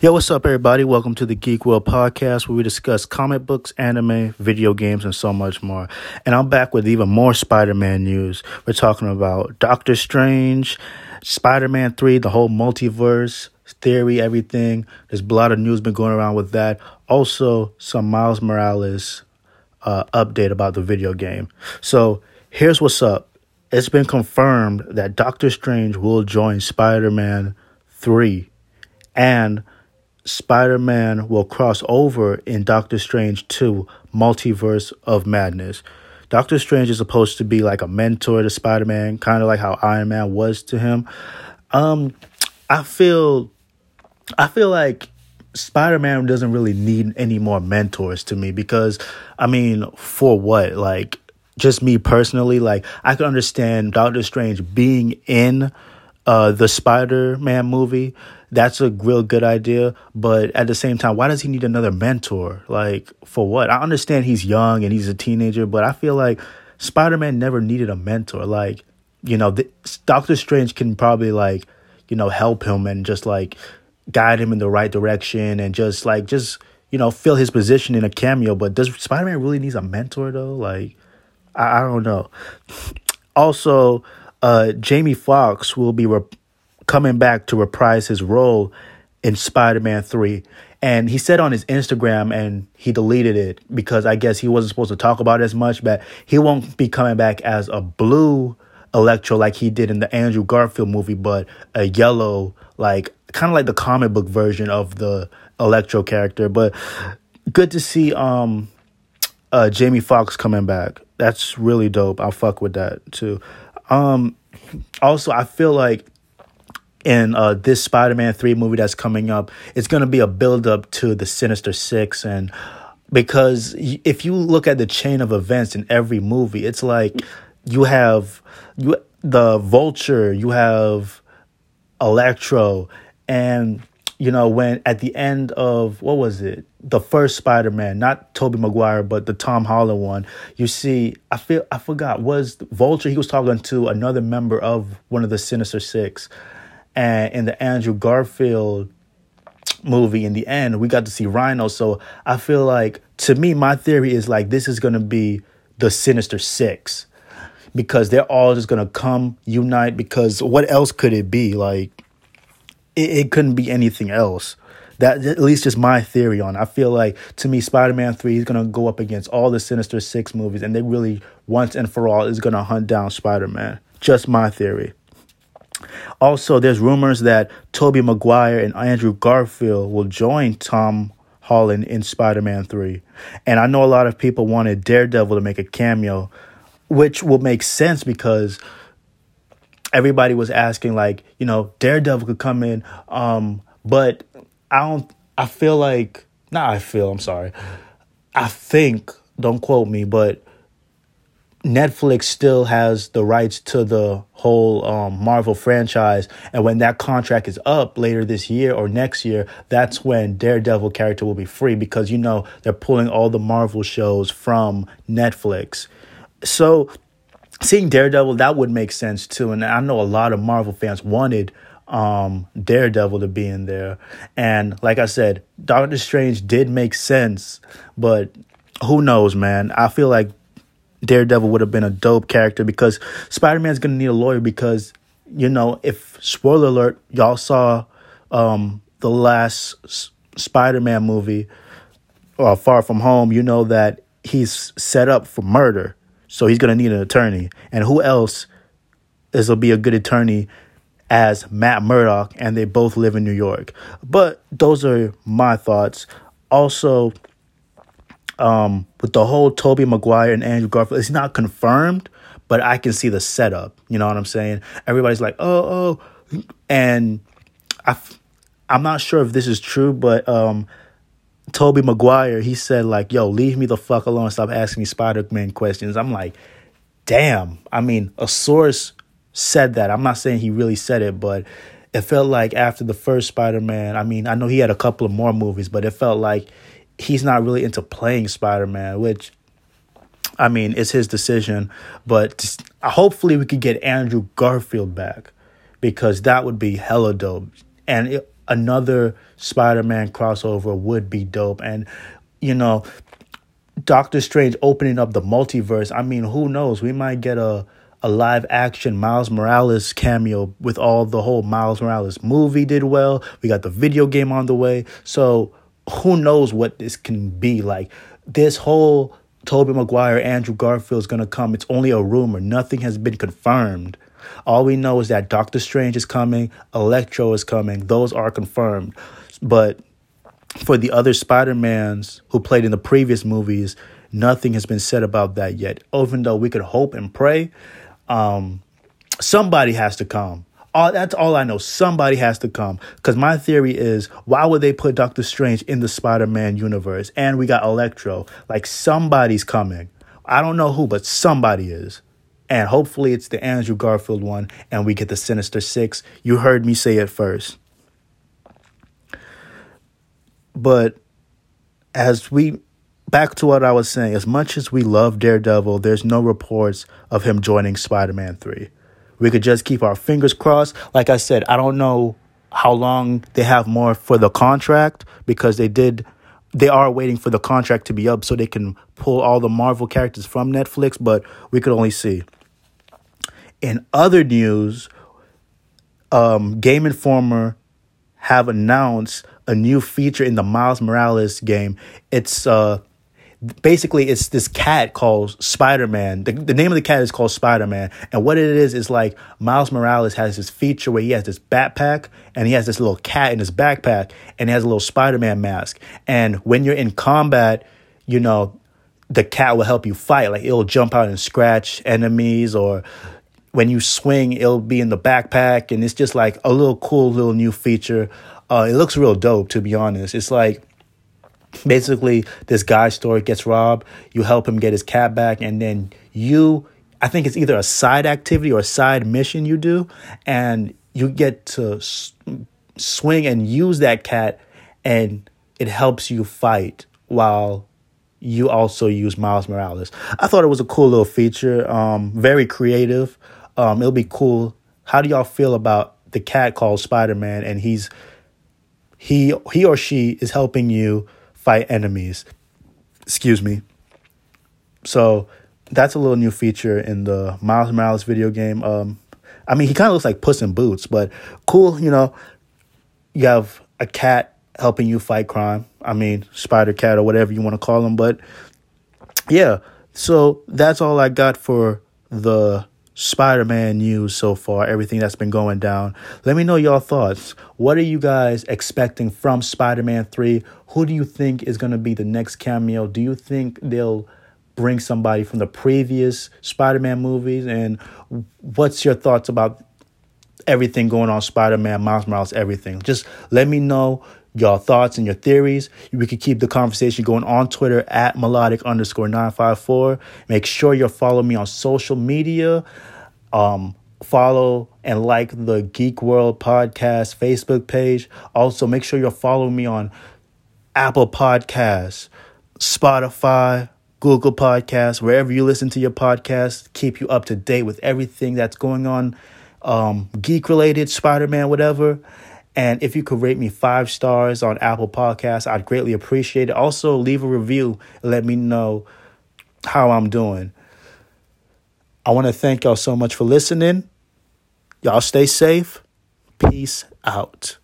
Yo, what's up, everybody? Welcome to the Geek World Podcast, where we discuss comic books, anime, video games, and so much more. And I'm back with even more Spider Man news. We're talking about Doctor Strange, Spider Man 3, the whole multiverse theory, everything. There's a lot of news been going around with that. Also, some Miles Morales uh, update about the video game. So, here's what's up it's been confirmed that Doctor Strange will join Spider Man 3 and Spider Man will cross over in Doctor Strange 2 Multiverse of Madness. Doctor Strange is supposed to be like a mentor to Spider Man, kind of like how Iron Man was to him. Um, I feel, I feel like Spider Man doesn't really need any more mentors to me because, I mean, for what? Like, just me personally, like, I can understand Doctor Strange being in uh, the Spider Man movie that's a real good idea. But at the same time, why does he need another mentor? Like, for what? I understand he's young and he's a teenager, but I feel like Spider Man never needed a mentor. Like, you know, Doctor Strange can probably, like, you know, help him and just, like, guide him in the right direction and just, like, just, you know, fill his position in a cameo. But does Spider Man really needs a mentor, though? Like, I, I don't know. Also, uh, Jamie Foxx will be re- coming back to reprise his role in Spider Man 3. And he said on his Instagram, and he deleted it because I guess he wasn't supposed to talk about it as much, but he won't be coming back as a blue Electro like he did in the Andrew Garfield movie, but a yellow, like kind of like the comic book version of the Electro character. But good to see um uh Jamie Foxx coming back. That's really dope. I'll fuck with that too. Um also I feel like in uh, this Spider-Man 3 movie that's coming up, it's going to be a build-up to the Sinister Six. And because if you look at the chain of events in every movie, it's like you have you the Vulture, you have Electro, and you know when at the end of what was it the first spider-man not tobey maguire but the tom holland one you see i feel i forgot was vulture he was talking to another member of one of the sinister six and in the Andrew Garfield movie, in the end, we got to see Rhino. So I feel like, to me, my theory is like this is going to be the Sinister Six because they're all just going to come unite. Because what else could it be? Like, it, it couldn't be anything else. That at least is my theory on. It. I feel like to me, Spider Man Three is gonna go up against all the Sinister Six movies, and they really once and for all is gonna hunt down Spider Man. Just my theory. Also, there's rumors that Tobey Maguire and Andrew Garfield will join Tom Holland in Spider-Man 3. And I know a lot of people wanted Daredevil to make a cameo, which will make sense because everybody was asking like, you know, Daredevil could come in um but I don't I feel like not I feel, I'm sorry. I think, don't quote me, but Netflix still has the rights to the whole um, Marvel franchise, and when that contract is up later this year or next year, that's when Daredevil character will be free because you know they're pulling all the Marvel shows from Netflix. So, seeing Daredevil that would make sense too, and I know a lot of Marvel fans wanted um, Daredevil to be in there, and like I said, Doctor Strange did make sense, but who knows, man? I feel like Daredevil would have been a dope character because Spider Man's gonna need a lawyer because you know if spoiler alert y'all saw um, the last Spider Man movie uh, Far From Home you know that he's set up for murder. So he's gonna need an attorney. And who else is will be a good attorney as Matt Murdock and they both live in New York? But those are my thoughts. Also um, with the whole Tobey Maguire and Andrew Garfield, it's not confirmed, but I can see the setup. You know what I'm saying? Everybody's like, oh, oh, and I, I'm not sure if this is true, but um, Tobey Maguire, he said like, yo, leave me the fuck alone, stop asking me Spider-Man questions. I'm like, damn. I mean, a source said that. I'm not saying he really said it, but it felt like after the first Spider-Man, I mean, I know he had a couple of more movies, but it felt like he's not really into playing Spider Man, which I mean, it's his decision. But hopefully, we could get Andrew Garfield back because that would be hella dope. And it, another Spider-Man crossover would be dope. And you know, Doctor Strange opening up the multiverse. I mean, who knows? We might get a a live action Miles Morales cameo with all the whole Miles Morales movie did well. We got the video game on the way. So who knows what this can be like. This whole Tobey Maguire, Andrew Garfield is going to come. It's only a rumor. Nothing has been confirmed. All we know is that Doctor Strange is coming, Electro is coming. Those are confirmed. But for the other Spider-Mans who played in the previous movies, nothing has been said about that yet. Even though we could hope and pray, um, somebody has to come. All, that's all I know. Somebody has to come. Because my theory is, why would they put Doctor Strange in the Spider Man universe? And we got Electro. Like, somebody's coming. I don't know who, but somebody is. And hopefully it's the Andrew Garfield one and we get the Sinister Six. You heard me say it first. But as we back to what I was saying, as much as we love Daredevil, there's no reports of him joining Spider Man 3. We could just keep our fingers crossed. Like I said, I don't know how long they have more for the contract because they did they are waiting for the contract to be up so they can pull all the Marvel characters from Netflix, but we could only see. In other news, um, Game Informer have announced a new feature in the Miles Morales game. It's uh, basically it's this cat called Spider-Man. The, the name of the cat is called Spider-Man. And what it is is like Miles Morales has this feature where he has this backpack and he has this little cat in his backpack and he has a little Spider-Man mask. And when you're in combat, you know, the cat will help you fight. Like it'll jump out and scratch enemies or when you swing, it'll be in the backpack and it's just like a little cool little new feature. Uh, it looks real dope to be honest. It's like basically this guy's store gets robbed. You help him get his cat back and then you i think it's either a side activity or a side mission you do and you get to s- swing and use that cat and it helps you fight while you also use miles morales. I thought it was a cool little feature um, very creative. Um, it'll be cool. How do y'all feel about the cat called spider-man and he's he he or she is helping you fight enemies. Excuse me. So that's a little new feature in the Miles Morales video game. Um, I mean, he kind of looks like Puss in Boots, but cool. You know, you have a cat helping you fight crime. I mean, Spider Cat or whatever you want to call him. But yeah, so that's all I got for the Spider Man news so far, everything that's been going down. Let me know your thoughts. What are you guys expecting from Spider Man 3? Who do you think is going to be the next cameo? Do you think they'll bring somebody from the previous Spider Man movies? And what's your thoughts about everything going on Spider Man, Miles Morales, everything? Just let me know your thoughts and your theories. We could keep the conversation going on Twitter at melodic underscore 954. Make sure you follow me on social media. Um, follow and like the Geek World Podcast Facebook page. Also, make sure you're following me on Apple Podcasts, Spotify, Google Podcasts, wherever you listen to your podcast. Keep you up to date with everything that's going on, um, geek related, Spider Man, whatever. And if you could rate me five stars on Apple Podcasts, I'd greatly appreciate it. Also, leave a review and let me know how I'm doing. I want to thank y'all so much for listening. Y'all stay safe. Peace out.